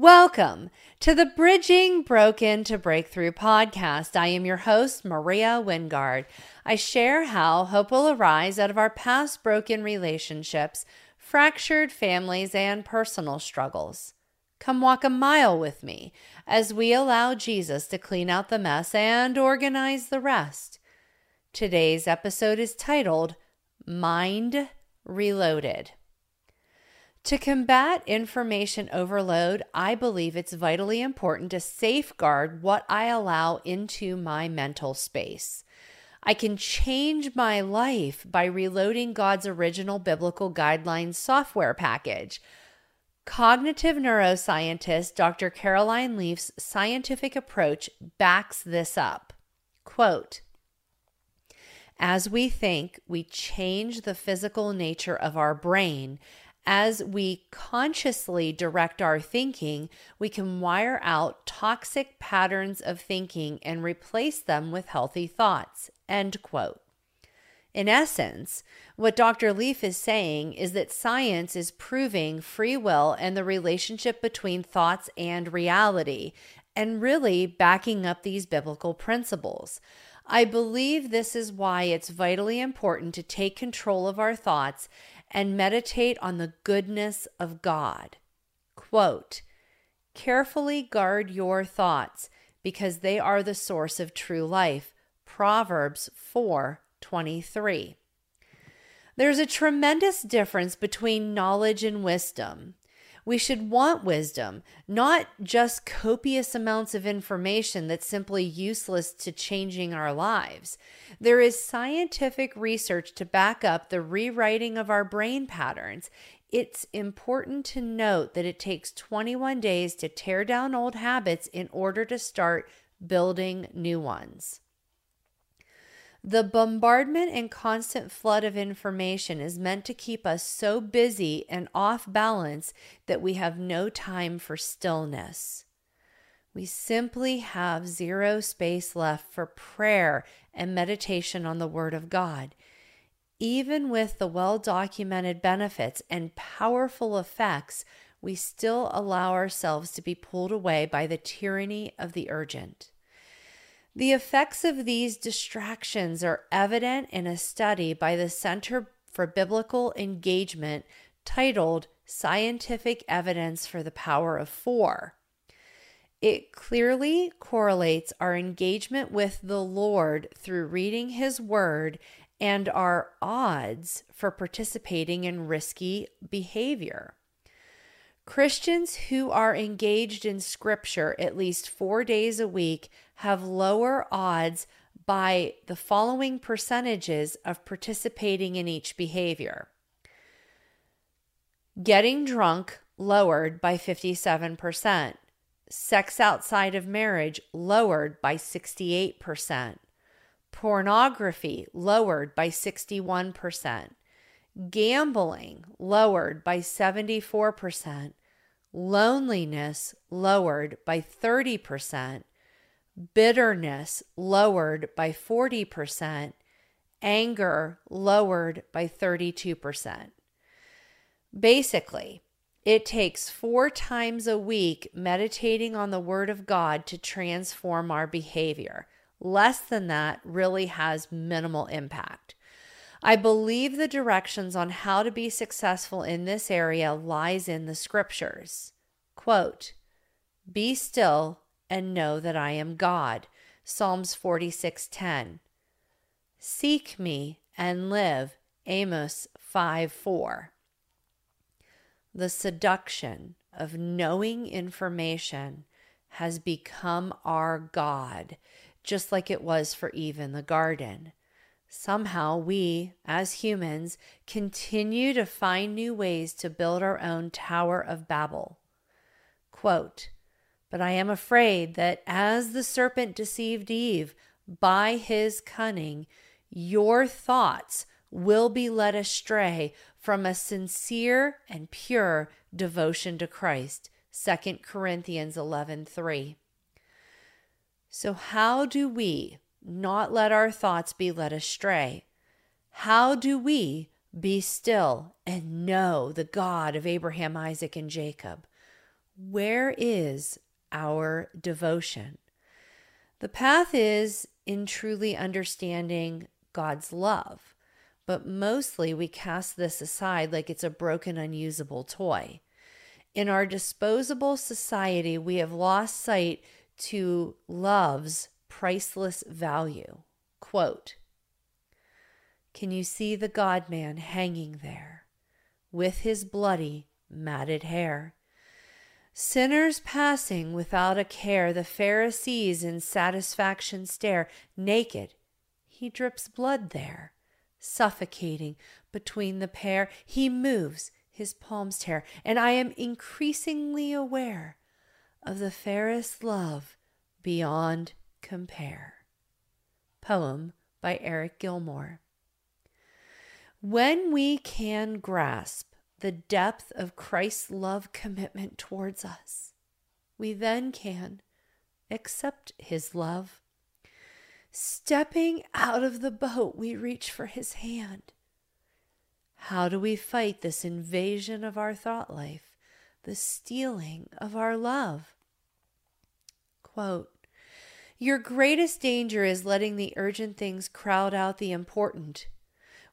Welcome to the Bridging Broken to Breakthrough podcast. I am your host, Maria Wingard. I share how hope will arise out of our past broken relationships, fractured families, and personal struggles. Come walk a mile with me as we allow Jesus to clean out the mess and organize the rest. Today's episode is titled Mind Reloaded. To combat information overload, I believe it's vitally important to safeguard what I allow into my mental space. I can change my life by reloading God's original biblical guidelines software package. Cognitive neuroscientist Dr. Caroline Leaf's scientific approach backs this up. Quote, as we think, we change the physical nature of our brain as we consciously direct our thinking, we can wire out toxic patterns of thinking and replace them with healthy thoughts. End quote. In essence, what Dr. Leaf is saying is that science is proving free will and the relationship between thoughts and reality, and really backing up these biblical principles. I believe this is why it's vitally important to take control of our thoughts and meditate on the goodness of God. Quote, Carefully guard your thoughts because they are the source of true life. Proverbs 4 23. There's a tremendous difference between knowledge and wisdom. We should want wisdom, not just copious amounts of information that's simply useless to changing our lives. There is scientific research to back up the rewriting of our brain patterns. It's important to note that it takes 21 days to tear down old habits in order to start building new ones. The bombardment and constant flood of information is meant to keep us so busy and off balance that we have no time for stillness. We simply have zero space left for prayer and meditation on the Word of God. Even with the well documented benefits and powerful effects, we still allow ourselves to be pulled away by the tyranny of the urgent. The effects of these distractions are evident in a study by the Center for Biblical Engagement titled Scientific Evidence for the Power of Four. It clearly correlates our engagement with the Lord through reading His Word and our odds for participating in risky behavior. Christians who are engaged in Scripture at least four days a week have lower odds by the following percentages of participating in each behavior. Getting drunk lowered by 57%, sex outside of marriage lowered by 68%, pornography lowered by 61%, gambling lowered by 74%, loneliness lowered by 30%, bitterness lowered by 40%, anger lowered by 32%. Basically, it takes four times a week meditating on the Word of God to transform our behavior. Less than that really has minimal impact. I believe the directions on how to be successful in this area lies in the scriptures. Quote, Be still and know that I am God. Psalms 46:10. Seek me and live. Amos 5:4. The seduction of knowing information has become our God, just like it was for Eve in the garden. Somehow we, as humans, continue to find new ways to build our own Tower of Babel. Quote, but I am afraid that as the serpent deceived Eve by his cunning, your thoughts will be led astray from a sincere and pure devotion to Christ. 2 Corinthians 11:3. So how do we not let our thoughts be led astray? How do we be still and know the God of Abraham, Isaac, and Jacob? where is our devotion? The path is in truly understanding God's love, but mostly we cast this aside like it's a broken, unusable toy. In our disposable society, we have lost sight to love's priceless value. Quote Can you see the God man hanging there with his bloody, matted hair? Sinners passing without a care, the Pharisees in satisfaction stare. Naked, he drips blood there, suffocating between the pair. He moves, his palms tear, and I am increasingly aware of the fairest love beyond compare. Poem by Eric Gilmour. When we can grasp the depth of Christ's love commitment towards us, we then can accept his love. Stepping out of the boat, we reach for his hand. How do we fight this invasion of our thought life, the stealing of our love? Quote, Your greatest danger is letting the urgent things crowd out the important.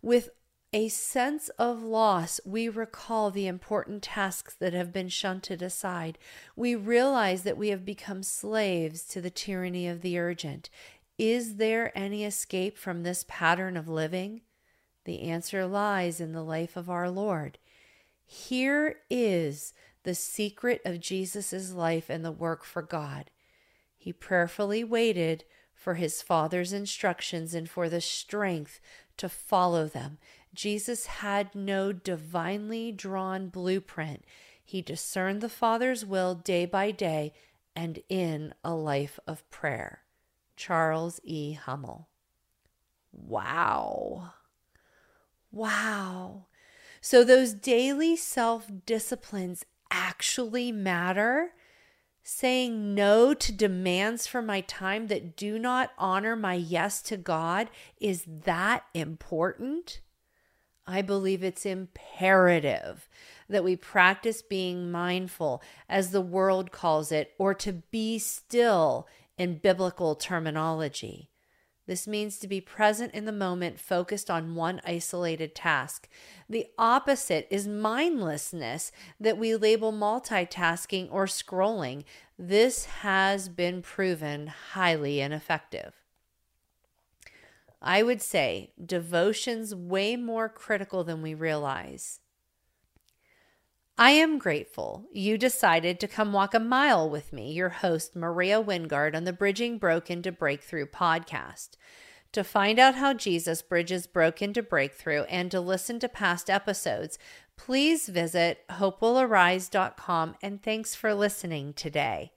With a sense of loss, we recall the important tasks that have been shunted aside. We realize that we have become slaves to the tyranny of the urgent. Is there any escape from this pattern of living? The answer lies in the life of our Lord. Here is the secret of Jesus' life and the work for God. He prayerfully waited for his Father's instructions and for the strength to follow them. Jesus had no divinely drawn blueprint. He discerned the Father's will day by day and in a life of prayer. Charles E. Hummel. Wow. Wow. So those daily self disciplines actually matter saying no to demands for my time that do not honor my yes to God is that important? I believe it's imperative that we practice being mindful, as the world calls it, or to be still in biblical terminology. This means to be present in the moment, focused on one isolated task. The opposite is mindlessness that we label multitasking or scrolling. This has been proven highly ineffective. I would say devotion's way more critical than we realize. I am grateful you decided to come walk a mile with me, your host, Maria Wingard, on the Bridging Broken to Breakthrough podcast. To find out how Jesus bridges broken to breakthrough and to listen to past episodes, please visit hopewillarise.com and thanks for listening today.